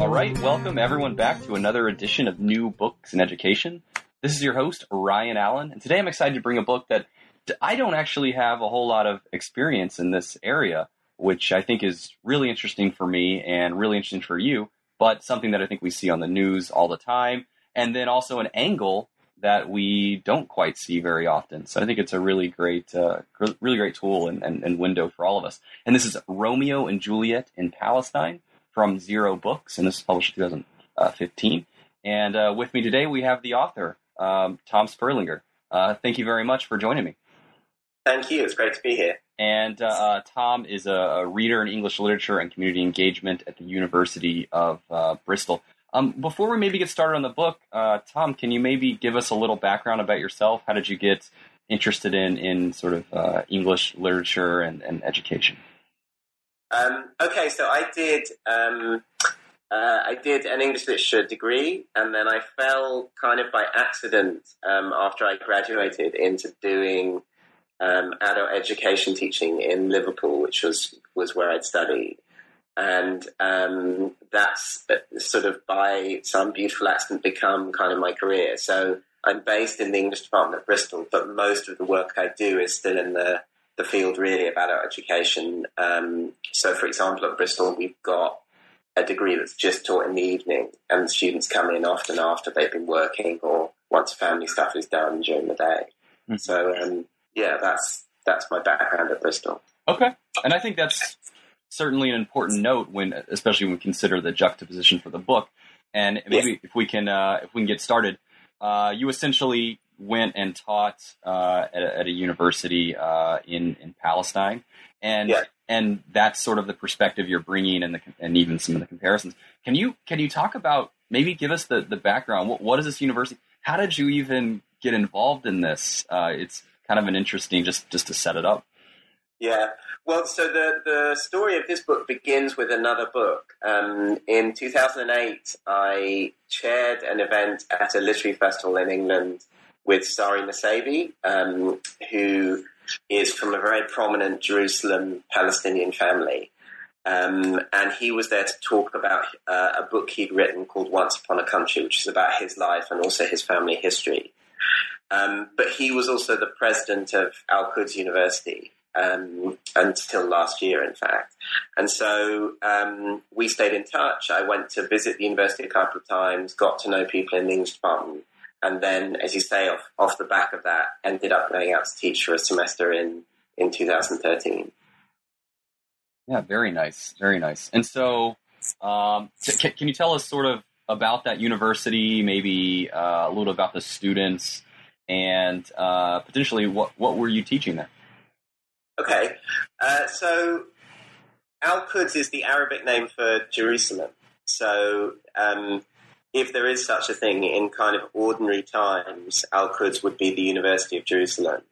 All right, welcome everyone back to another edition of New Books in Education. This is your host, Ryan Allen, and today I'm excited to bring a book that I don't actually have a whole lot of experience in this area, which I think is really interesting for me and really interesting for you, but something that I think we see on the news all the time, and then also an angle that we don't quite see very often. So I think it's a really great, uh, really great tool and, and, and window for all of us. And this is Romeo and Juliet in Palestine from Zero Books, and this is published in 2015. And uh, with me today, we have the author, um, Tom Sperlinger. Uh, thank you very much for joining me. Thank you. It's great to be here. And uh, uh Tom is a, a, reader in English literature and community engagement at the University of uh, Bristol. Um, before we maybe get started on the book, uh, Tom, can you maybe give us a little background about yourself? How did you get interested in, in sort of English literature and, and education? Um, okay, so I did um, uh, I did an English literature degree, and then I fell kind of by accident um, after I graduated into doing um, adult education teaching in Liverpool, which was was where I'd studied. And um, that's sort of by some beautiful accident become kind of my career. So I'm based in the English department at Bristol, but most of the work I do is still in the the field really about our education. Um, so, for example, at Bristol, we've got a degree that's just taught in the evening, and students come in often after they've been working or once family stuff is done during the day. Mm-hmm. So, um, yeah, that's that's my background at Bristol. Okay, and I think that's certainly an important note when, especially when we consider the juxtaposition for the book. And maybe yes. if we can, uh, if we can get started, uh, you essentially went and taught uh, at, a, at, a, university uh, in in Palestine, and yeah. and that's sort of the perspective you're bringing, and the and even some of the comparisons. Can you can you talk about maybe give us the the background? What, what is this university? How did you even get involved in this? Uh, it's kind of an interesting just just to set it up. Yeah. Well, so the, the story of this book begins with another book. Um, in 2008, I chaired an event at a literary festival in England with Sari Nusseibeh, um, who is from a very prominent Jerusalem Palestinian family. Um, and he was there to talk about uh, a book he'd written called Once Upon a Country, which is about his life and also his family history. Um, but he was also the president of Al Quds University um, until last year, in fact. And so um, we stayed in touch. I went to visit the university a couple of times, got to know people in the English department, and then, as you say, off, off the back of that, ended up going out to teach for a semester in, in 2013. Yeah, very nice, very nice. And so, um, can, can, you tell us sort of about that university, maybe uh, a little about the students, and uh, potentially what what were you teaching there? Okay, uh, so Al Quds is the Arabic name for Jerusalem. So um, if there is such a thing in kind of ordinary times, Al Quds would be the University of Jerusalem.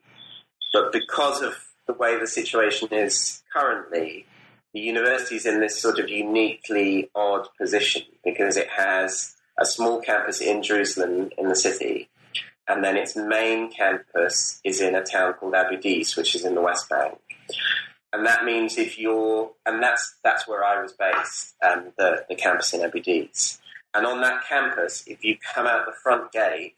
But because of the way the situation is currently, the university is in this sort of uniquely odd position because it has a small campus in Jerusalem in the city, and then its main campus is in a town called Abu Dis, which is in the West Bank. And that means if you're, and that's that's where I was based, um, the the campus in Abu Dis. And on that campus, if you come out the front gate,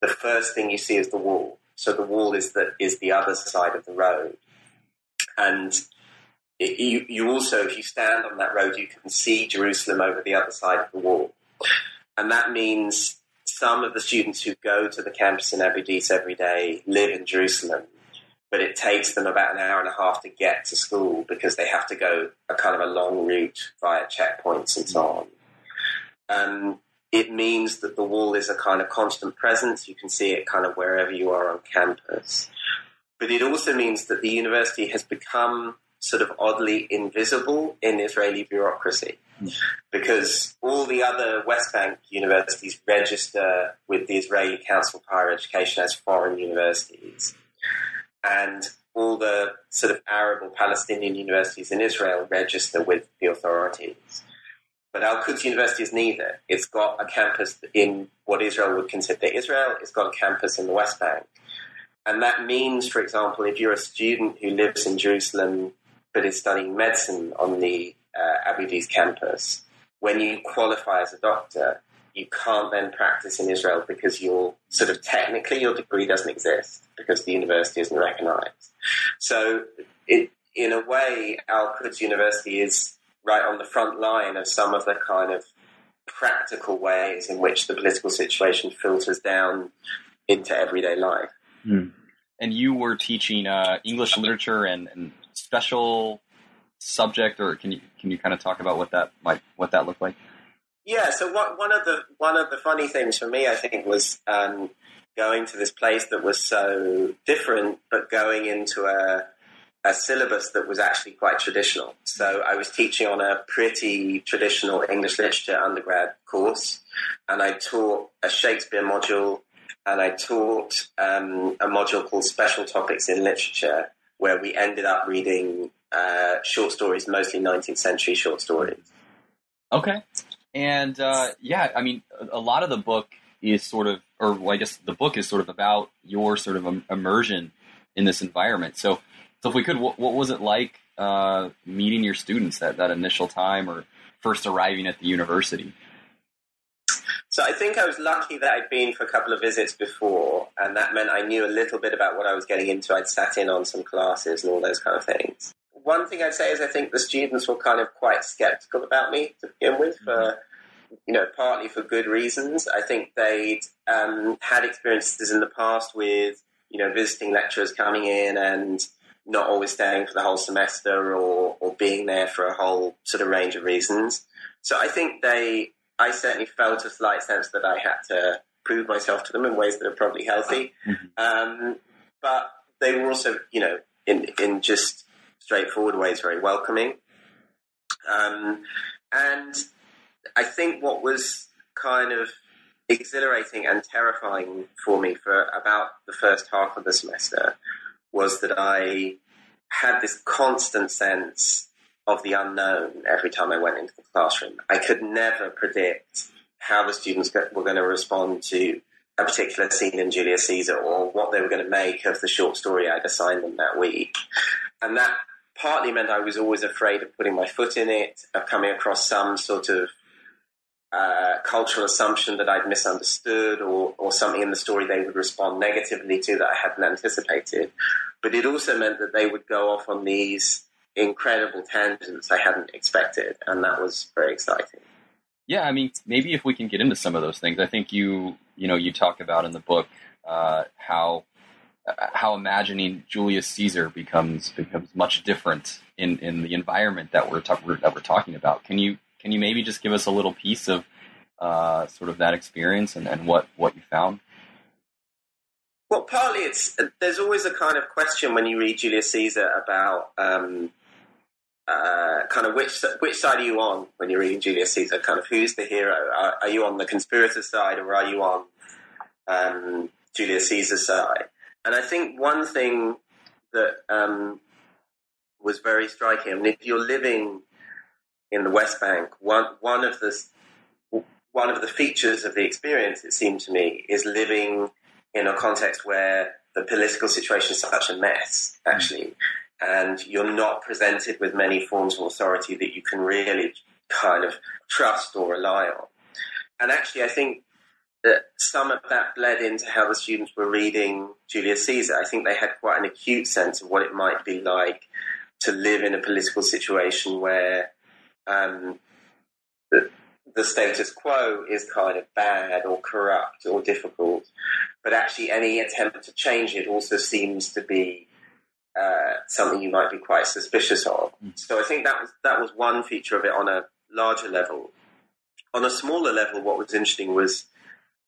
the first thing you see is the wall. So the wall is the, is the other side of the road. And it, you, you also, if you stand on that road, you can see Jerusalem over the other side of the wall. And that means some of the students who go to the campus in Abu Dis every day live in Jerusalem, but it takes them about an hour and a half to get to school because they have to go a kind of a long route via checkpoints and so on. Um, it means that the wall is a kind of constant presence. You can see it kind of wherever you are on campus. but it also means that the university has become sort of oddly invisible in Israeli bureaucracy because all the other West Bank universities register with the Israeli Council for Higher Education as foreign universities. And all the sort of Arab or Palestinian universities in Israel register with the authorities. But Al Quds University is neither. It's got a campus in what Israel would consider Israel, it's got a campus in the West Bank. And that means, for example, if you're a student who lives in Jerusalem but is studying medicine on the uh, Abu Dis campus, when you qualify as a doctor, you can't then practice in Israel because you're sort of technically your degree doesn't exist because the university isn't recognized. So, it, in a way, Al Quds University is right on the front line of some of the kind of practical ways in which the political situation filters down into everyday life. Mm. And you were teaching uh, English literature and, and, special subject, or can you can you kind of talk about what that might what that looked like? Yeah. So what, one of the one of the funny things for me, I think, was um, going to this place that was so different, but going into a a syllabus that was actually quite traditional. So I was teaching on a pretty traditional English literature undergrad course, and I taught a Shakespeare module, and I taught um, a module called Special Topics in Literature, where we ended up reading uh, short stories, mostly 19th century short stories. Okay. And uh, yeah, I mean, a lot of the book is sort of, or well, I guess the book is sort of about your sort of immersion in this environment. So, so if we could, what, what was it like uh, meeting your students at that initial time or first arriving at the university? So I think I was lucky that I'd been for a couple of visits before, and that meant I knew a little bit about what I was getting into. I'd sat in on some classes and all those kind of things. One thing I'd say is I think the students were kind of quite skeptical about me to begin with, for you know, partly for good reasons. I think they'd um, had experiences in the past with you know visiting lecturers coming in and not always staying for the whole semester or, or being there for a whole sort of range of reasons. So I think they I certainly felt a slight sense that I had to prove myself to them in ways that are probably healthy. Mm-hmm. Um, but they were also, you know, in in just straightforward ways, very welcoming. Um, and I think what was kind of exhilarating and terrifying for me for about the first half of the semester was that I had this constant sense of the unknown every time I went into the classroom. I could never predict how the students were going to respond to a particular scene in Julius Caesar or what they were going to make of the short story I'd assigned them that week. And that partly meant I was always afraid of putting my foot in it, of coming across some sort of uh, cultural assumption that I'd misunderstood or, or something in the story they would respond negatively to that I hadn't anticipated. But it also meant that they would go off on these incredible tangents I hadn't expected, and that was very exciting. Yeah, I mean, maybe if we can get into some of those things, I think you you know you talk about in the book uh, how how imagining Julius Caesar becomes becomes much different in, in the environment that we're, ta- that we're talking about. Can you can you maybe just give us a little piece of uh, sort of that experience and, and what what you found? Well, partly it's there's always a kind of question when you read Julius Caesar about um, uh, kind of which which side are you on when you're reading Julius Caesar? Kind of who's the hero? Are, are you on the conspirator side or are you on um, Julius Caesar's side? And I think one thing that um, was very striking. I mean, if you're living in the West Bank, one one of the one of the features of the experience, it seemed to me, is living in a context where the political situation is such a mess, actually, and you're not presented with many forms of authority that you can really kind of trust or rely on. And actually, I think that some of that bled into how the students were reading Julius Caesar. I think they had quite an acute sense of what it might be like to live in a political situation where um, the, the status quo is kind of bad or corrupt or difficult, but actually any attempt to change it also seems to be uh, something you might be quite suspicious of. Mm. So I think that was that was one feature of it on a larger level. On a smaller level, what was interesting was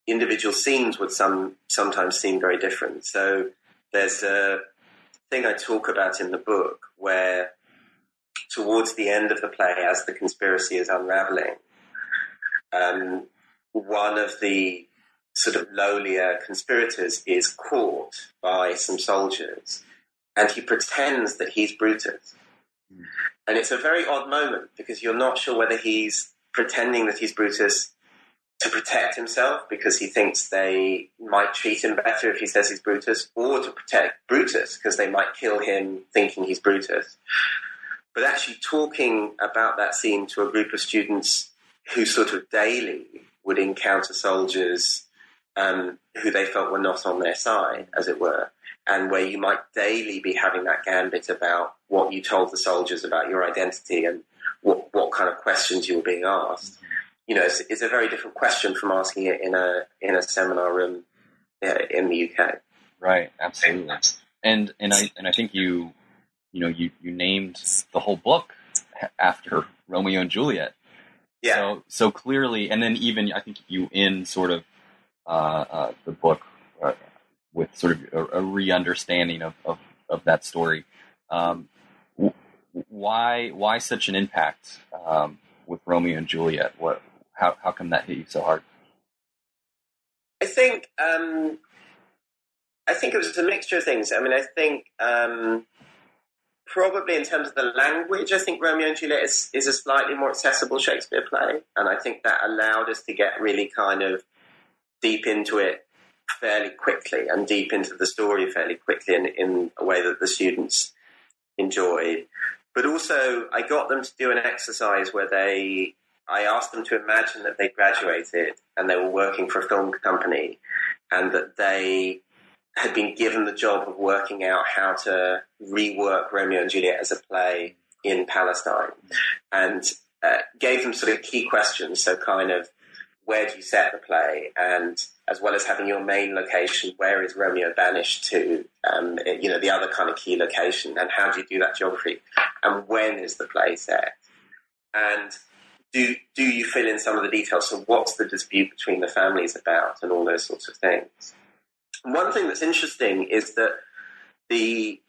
individual scenes would some sometimes seem very different. So there's a thing I talk about in the book where towards the end of the play, as the conspiracy is unraveling, um, one of the sort of lowlier conspirators is caught by some soldiers and he pretends that he's Brutus. And it's a very odd moment because you're not sure whether he's pretending that he's Brutus to protect himself because he thinks they might treat him better if he says he's Brutus, or to protect Brutus because they might kill him thinking he's Brutus. But actually, talking about that scene to a group of students who sort of daily would encounter soldiers um, who they felt were not on their side, as it were, and where you might daily be having that gambit about what you told the soldiers about your identity and what, what kind of questions you were being asked. You know, it's, it's a very different question from asking it in a in a seminar room uh, in the UK. Right, absolutely. And and I and I think you you know you you named the whole book after Romeo and Juliet. Yeah. So so clearly, and then even I think you in sort of uh, uh, the book uh, with sort of a, a re-understanding of, of, of that story. Um, why why such an impact um, with Romeo and Juliet? What how how come that hit you so hard? I think um, I think it was a mixture of things. I mean, I think um, probably in terms of the language, I think Romeo and Juliet is, is a slightly more accessible Shakespeare play, and I think that allowed us to get really kind of deep into it fairly quickly and deep into the story fairly quickly in, in a way that the students enjoyed. But also, I got them to do an exercise where they, I asked them to imagine that they graduated and they were working for a film company and that they had been given the job of working out how to rework Romeo and Juliet as a play in Palestine and uh, gave them sort of key questions. So, kind of, where do you set the play? And as well as having your main location, where is Romeo banished to? Um, you know, the other kind of key location, and how do you do that geography? And when is the play set? And do do you fill in some of the details? So, what's the dispute between the families about, and all those sorts of things. One thing that's interesting is that the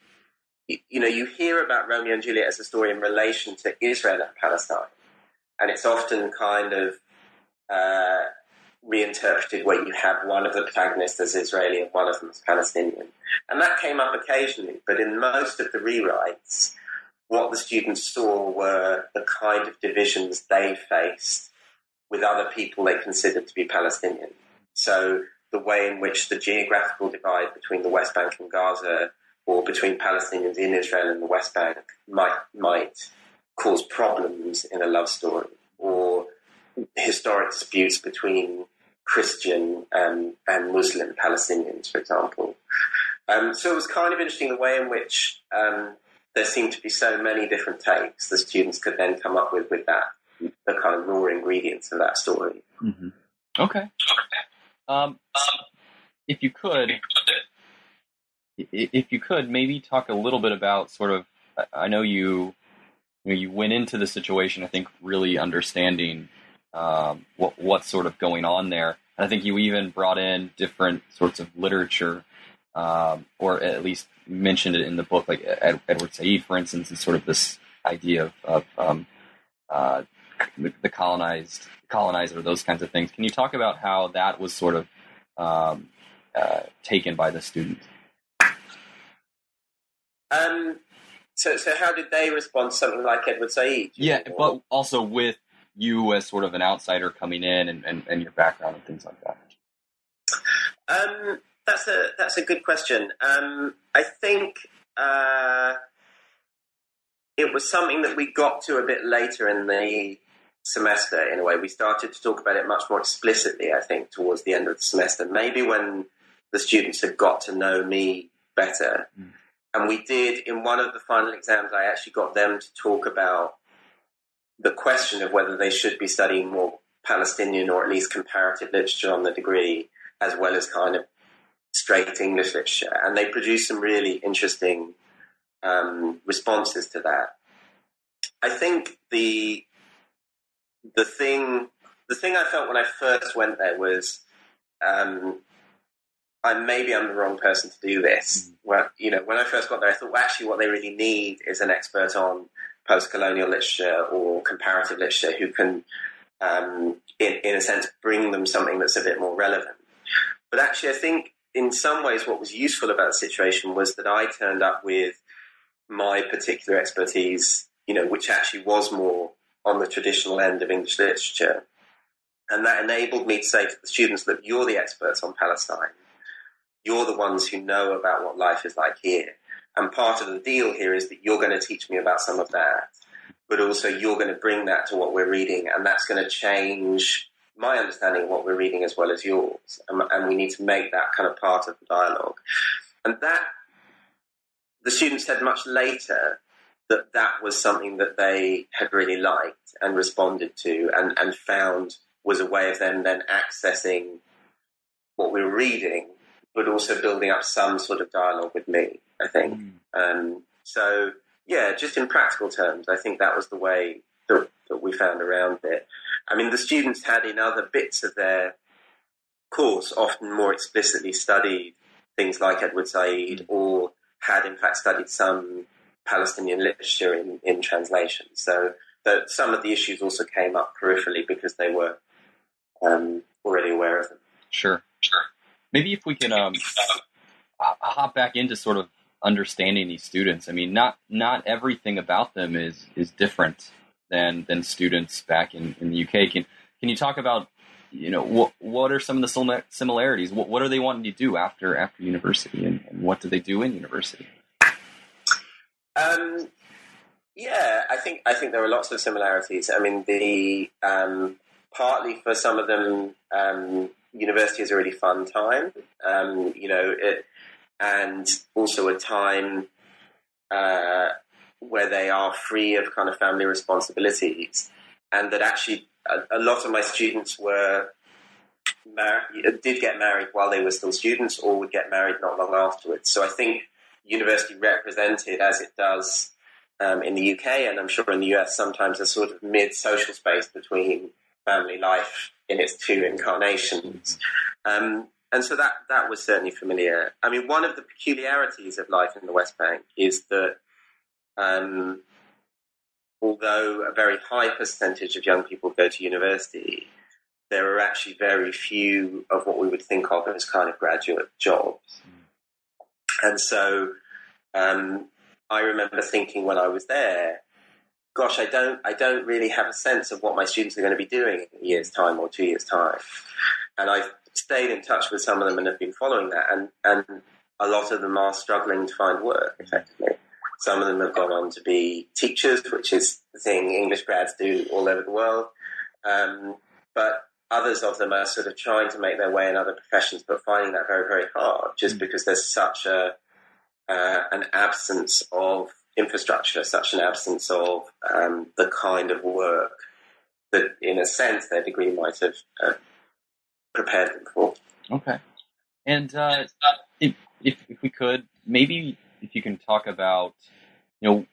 you know you hear about Romeo and Juliet as a story in relation to Israel and Palestine, and it's often kind of uh, reinterpreted where you have one of the protagonists as Israeli and one of them as Palestinian. And that came up occasionally, but in most of the rewrites, what the students saw were the kind of divisions they faced with other people they considered to be Palestinian. So the way in which the geographical divide between the West Bank and Gaza or between Palestinians in Israel and the West Bank might might cause problems in a love story or historic disputes between Christian um, and Muslim Palestinians, for example. Um, so it was kind of interesting the way in which um, there seemed to be so many different takes the students could then come up with with that, the kind of raw ingredients of that story. Mm-hmm. Okay. Um, if you could, if you could, maybe talk a little bit about sort of. I know you, you know, you went into the situation. I think really understanding um, what what's sort of going on there. And I think you even brought in different sorts of literature, um, or at least mentioned it in the book, like Ed, Edward Said, for instance, and sort of this idea of, of um, uh, the, the, colonized colonizer, those kinds of things. Can you talk about how that was sort of um, uh, taken by the students? Um, so, so how did they respond to something like Edward Said? Yeah, but also with you as sort of an outsider coming in and, and, and your background and things like that? Um, that's a that's a good question. Um, I think uh, it was something that we got to a bit later in the semester. In a way, we started to talk about it much more explicitly. I think towards the end of the semester, maybe when the students had got to know me better. Mm. And we did in one of the final exams. I actually got them to talk about the question of whether they should be studying more Palestinian or at least comparative literature on the degree, as well as kind of straight English literature. And they produced some really interesting um, responses to that. I think the the thing the thing I felt when I first went there was um, I maybe I'm the wrong person to do this. Mm. Well, you know, when I first got there, I thought, well, actually, what they really need is an expert on post-colonial literature or comparative literature who can, um, in, in a sense, bring them something that's a bit more relevant. But actually, I think in some ways, what was useful about the situation was that I turned up with my particular expertise, you know, which actually was more on the traditional end of English literature. And that enabled me to say to the students that you're the experts on Palestine. You're the ones who know about what life is like here. And part of the deal here is that you're going to teach me about some of that, but also you're going to bring that to what we're reading, and that's going to change my understanding of what we're reading as well as yours. And, and we need to make that kind of part of the dialogue. And that, the students said much later that that was something that they had really liked and responded to and, and found was a way of them then accessing what we were reading, but also building up some sort of dialogue with me, I think. Mm. Um, so, yeah, just in practical terms, I think that was the way that, that we found around it. I mean, the students had in other bits of their course often more explicitly studied things like Edward Said mm. or had in fact studied some Palestinian literature in, in translation. So that some of the issues also came up peripherally because they were um, already aware of them. Sure, sure. Maybe if we can um, hop back into sort of understanding these students. I mean, not not everything about them is is different than than students back in, in the UK. Can can you talk about you know what what are some of the similarities? What what are they wanting to do after after university, and, and what do they do in university? Um, yeah, I think I think there are lots of similarities. I mean, the um, partly for some of them, um, university is a really fun time. Um, you know, it, and also a time uh, where they are free of kind of family responsibilities, and that actually a, a lot of my students were married, did get married while they were still students, or would get married not long afterwards. So I think university represented, as it does um, in the UK, and I'm sure in the US, sometimes a sort of mid social space between family life in its two incarnations. Um, and so that, that was certainly familiar. I mean, one of the peculiarities of life in the West Bank is that um, although a very high percentage of young people go to university, there are actually very few of what we would think of as kind of graduate jobs. And so um, I remember thinking when I was there, gosh, I don't, I don't really have a sense of what my students are going to be doing in a year's time or two years' time. And I've stayed in touch with some of them and have been following that. And, and a lot of them are struggling to find work effectively. Some of them have gone on to be teachers, which is the thing English grads do all over the world. Um, but others of them are sort of trying to make their way in other professions, but finding that very, very hard just mm. because there's such a uh, an absence of infrastructure, such an absence of um, the kind of work that, in a sense, their degree might have uh, prepared them for. Okay. And uh, if, if, if we could, maybe if you can talk about, you know,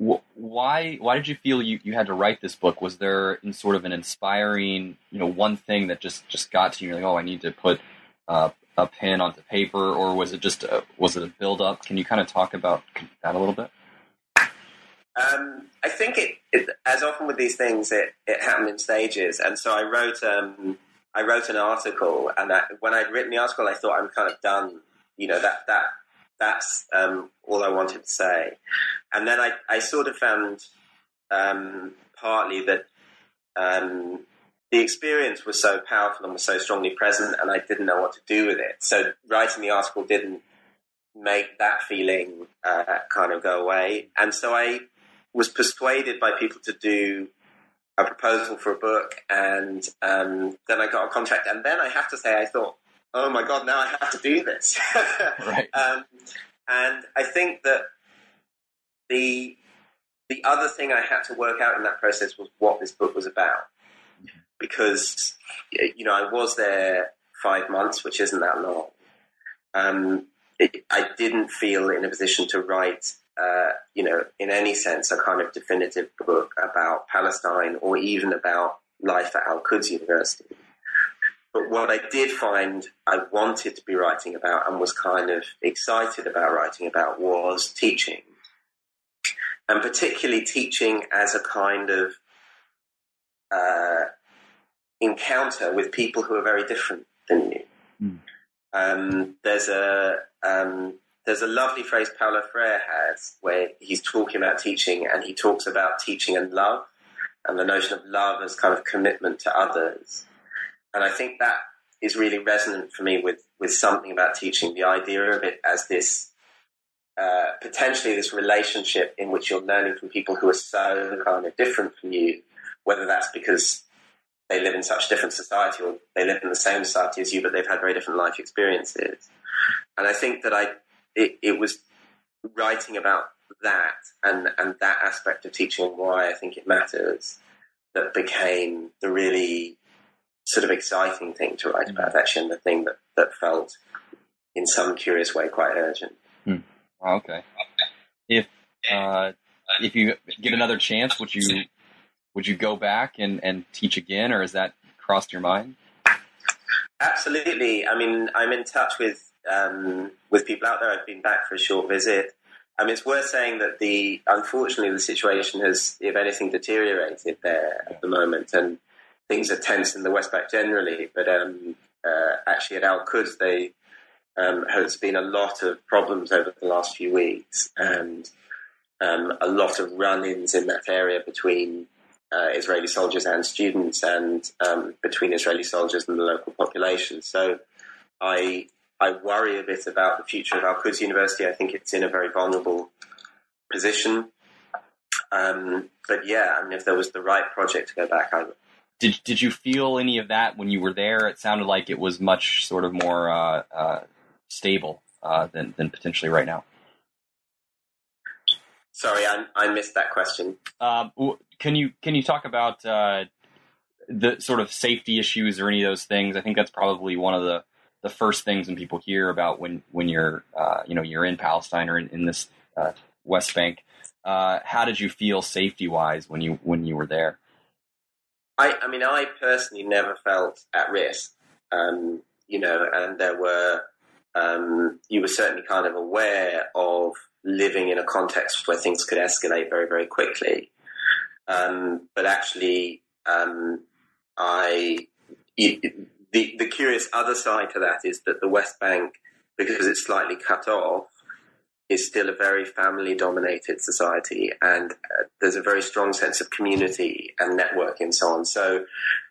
why why did you feel you, you had to write this book? Was there in sort of an inspiring, you know, one thing that just just got to you? You're Like, oh, I need to put uh, a pen onto paper, or was it just a, was it a build up? Can you kind of talk about that a little bit? Um, I think it, it, as often with these things, it, it happened in stages, and so I wrote um, I wrote an article, and I, when I'd written the article, I thought I'm kind of done. You know that that that's um, all I wanted to say, and then I I sort of found um, partly that um, the experience was so powerful and was so strongly present, and I didn't know what to do with it. So writing the article didn't make that feeling uh, kind of go away, and so I was persuaded by people to do a proposal for a book, and um, then I got a contract, and then I have to say I thought, oh my god, now I have to do this. right. Um, and I think that the the other thing I had to work out in that process was what this book was about because you know I was there five months, which isn't that long. Um, it, I didn't feel in a position to write, uh, you know, in any sense, a kind of definitive book about Palestine or even about life at Al Quds University. But what I did find I wanted to be writing about and was kind of excited about writing about was teaching. And particularly teaching as a kind of uh, encounter with people who are very different than you. Mm. Um, there's a um, there's a lovely phrase Paulo Freire has where he's talking about teaching and he talks about teaching and love and the notion of love as kind of commitment to others. And I think that is really resonant for me with, with something about teaching, the idea of it as this uh, potentially this relationship in which you're learning from people who are so kind of different from you, whether that's because they live in such different society or they live in the same society as you, but they've had very different life experiences. And I think that I it, it was writing about that and, and that aspect of teaching why I think it matters that became the really sort of exciting thing to write about, actually, and the thing that, that felt in some curious way quite urgent. Hmm. Okay. If uh, if you get another chance, would you would you go back and, and teach again, or has that crossed your mind? Absolutely. I mean, I'm in touch with um, with people out there. I've been back for a short visit. I mean, it's worth saying that the unfortunately the situation has, if anything, deteriorated there at the moment, and things are tense in the West Bank generally. But um, uh, actually, at Al Quds, they um, has been a lot of problems over the last few weeks, and um, a lot of run-ins in that area between uh, Israeli soldiers and students, and um, between Israeli soldiers and the local population. So, I I worry a bit about the future of Al Quds University. I think it's in a very vulnerable position. Um, but yeah, I mean, if there was the right project to go back, I. Did Did you feel any of that when you were there? It sounded like it was much sort of more uh, uh, stable uh, than than potentially right now. Sorry, I, I missed that question. Um, can you can you talk about uh, the sort of safety issues or any of those things? I think that's probably one of the the first things when people hear about when when you're uh, you know you're in Palestine or in, in this uh, West Bank. Uh, how did you feel safety wise when you when you were there? I, I mean, I personally never felt at risk. Um, you know, and there were um, you were certainly kind of aware of living in a context where things could escalate very very quickly. Um, but actually, um, I it, the, the curious other side to that is that the West Bank, because it's slightly cut off, is still a very family dominated society and uh, there's a very strong sense of community and network and so on. So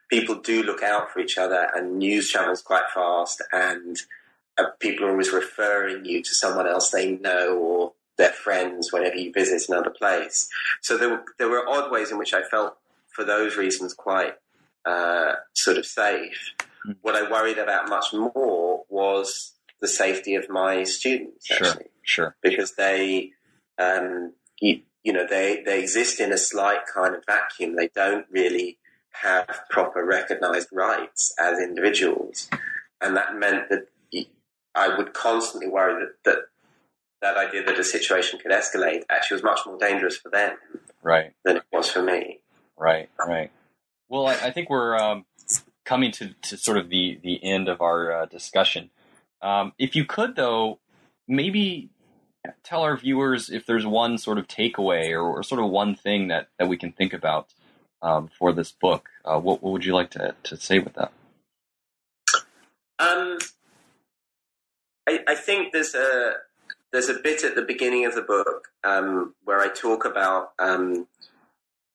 people do look out for each other and news travels quite fast and uh, people are always referring you to someone else they know or their friends whenever you visit another place. So there, were, there were odd ways in which I felt for those reasons quite uh, sort of safe. Mm. What I worried about much more was the safety of my students. Actually, sure, sure. Because they, um, you, you know, they they exist in a slight kind of vacuum. They don't really have proper recognized rights as individuals, and that meant that I would constantly worry that that that idea that a situation could escalate actually was much more dangerous for them, right, than it was for me. Right, right. Well, I, I think we're um, coming to, to sort of the, the end of our uh, discussion. Um, if you could, though, maybe tell our viewers if there's one sort of takeaway or, or sort of one thing that, that we can think about um, for this book. Uh, what, what would you like to, to say with that? Um, I, I think there's a there's a bit at the beginning of the book um, where I talk about um,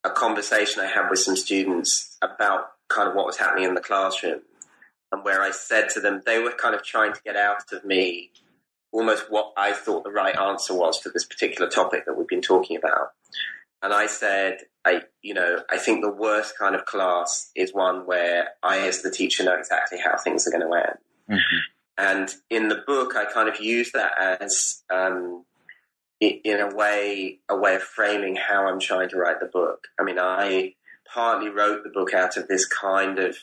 a conversation I had with some students about kind of what was happening in the classroom where I said to them they were kind of trying to get out of me almost what I thought the right answer was for this particular topic that we've been talking about. And I said, I, you know, I think the worst kind of class is one where I, as the teacher, know exactly how things are going to end. Mm-hmm. And in the book, I kind of use that as, um, in a way, a way of framing how I'm trying to write the book. I mean, I partly wrote the book out of this kind of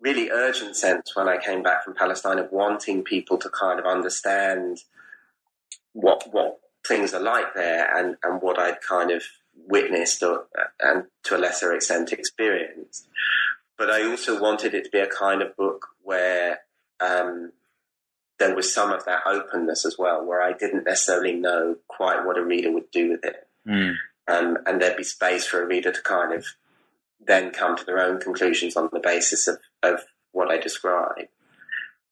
really urgent sense when I came back from Palestine of wanting people to kind of understand what what things are like there and, and what I'd kind of witnessed or, and to a lesser extent experienced. but I also wanted it to be a kind of book where um, there was some of that openness as well, where I didn't necessarily know quite what a reader would do with it. Mm. Um, and there'd be space for a reader to kind of then come to their own conclusions on the basis of, of what I describe.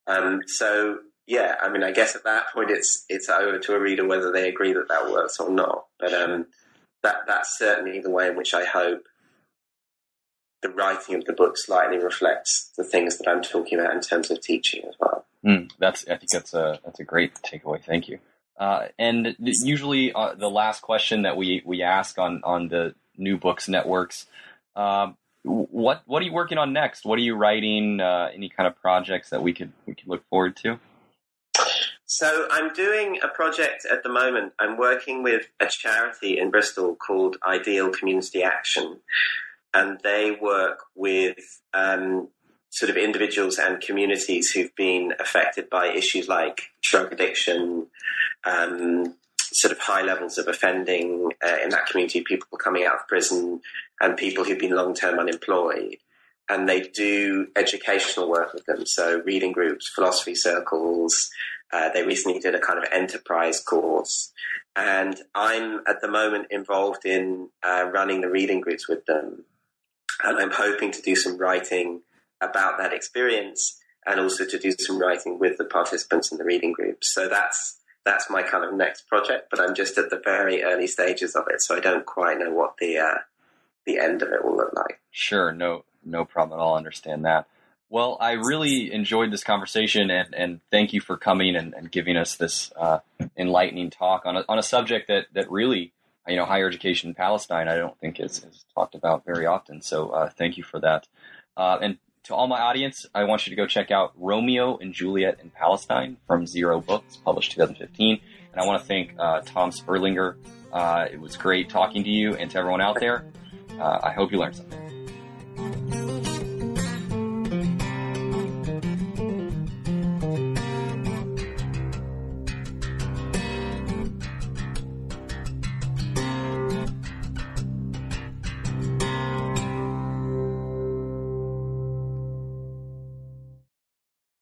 Um, so yeah, I mean, I guess at that point it's it's over to a reader whether they agree that that works or not. But um, that that's certainly the way in which I hope the writing of the book slightly reflects the things that I'm talking about in terms of teaching as well. Mm, that's I think that's a that's a great takeaway. Thank you. Uh, and usually uh, the last question that we we ask on on the new books networks. Um, what what are you working on next? What are you writing? Uh, any kind of projects that we could we could look forward to? So I'm doing a project at the moment. I'm working with a charity in Bristol called Ideal Community Action, and they work with um, sort of individuals and communities who've been affected by issues like drug addiction, um, sort of high levels of offending uh, in that community, people coming out of prison, and people who've been long term unemployed. And they do educational work with them, so reading groups, philosophy circles. Uh, they recently did a kind of enterprise course. And I'm at the moment involved in uh, running the reading groups with them. And I'm hoping to do some writing about that experience and also to do some writing with the participants in the reading groups. So that's that's my kind of next project, but I'm just at the very early stages of it, so I don't quite know what the uh, the end of it will look like. Sure, no no problem at all. I understand that. Well, I really enjoyed this conversation, and, and thank you for coming and, and giving us this uh, enlightening talk on a, on a subject that, that really, you know, higher education in Palestine, I don't think is, is talked about very often. So uh, thank you for that. Uh, and to all my audience, I want you to go check out Romeo and Juliet in Palestine from Zero Books, published 2015. And I want to thank uh, Tom Sperlinger. Uh, it was great talking to you and to everyone out there. Uh, I hope you learned something.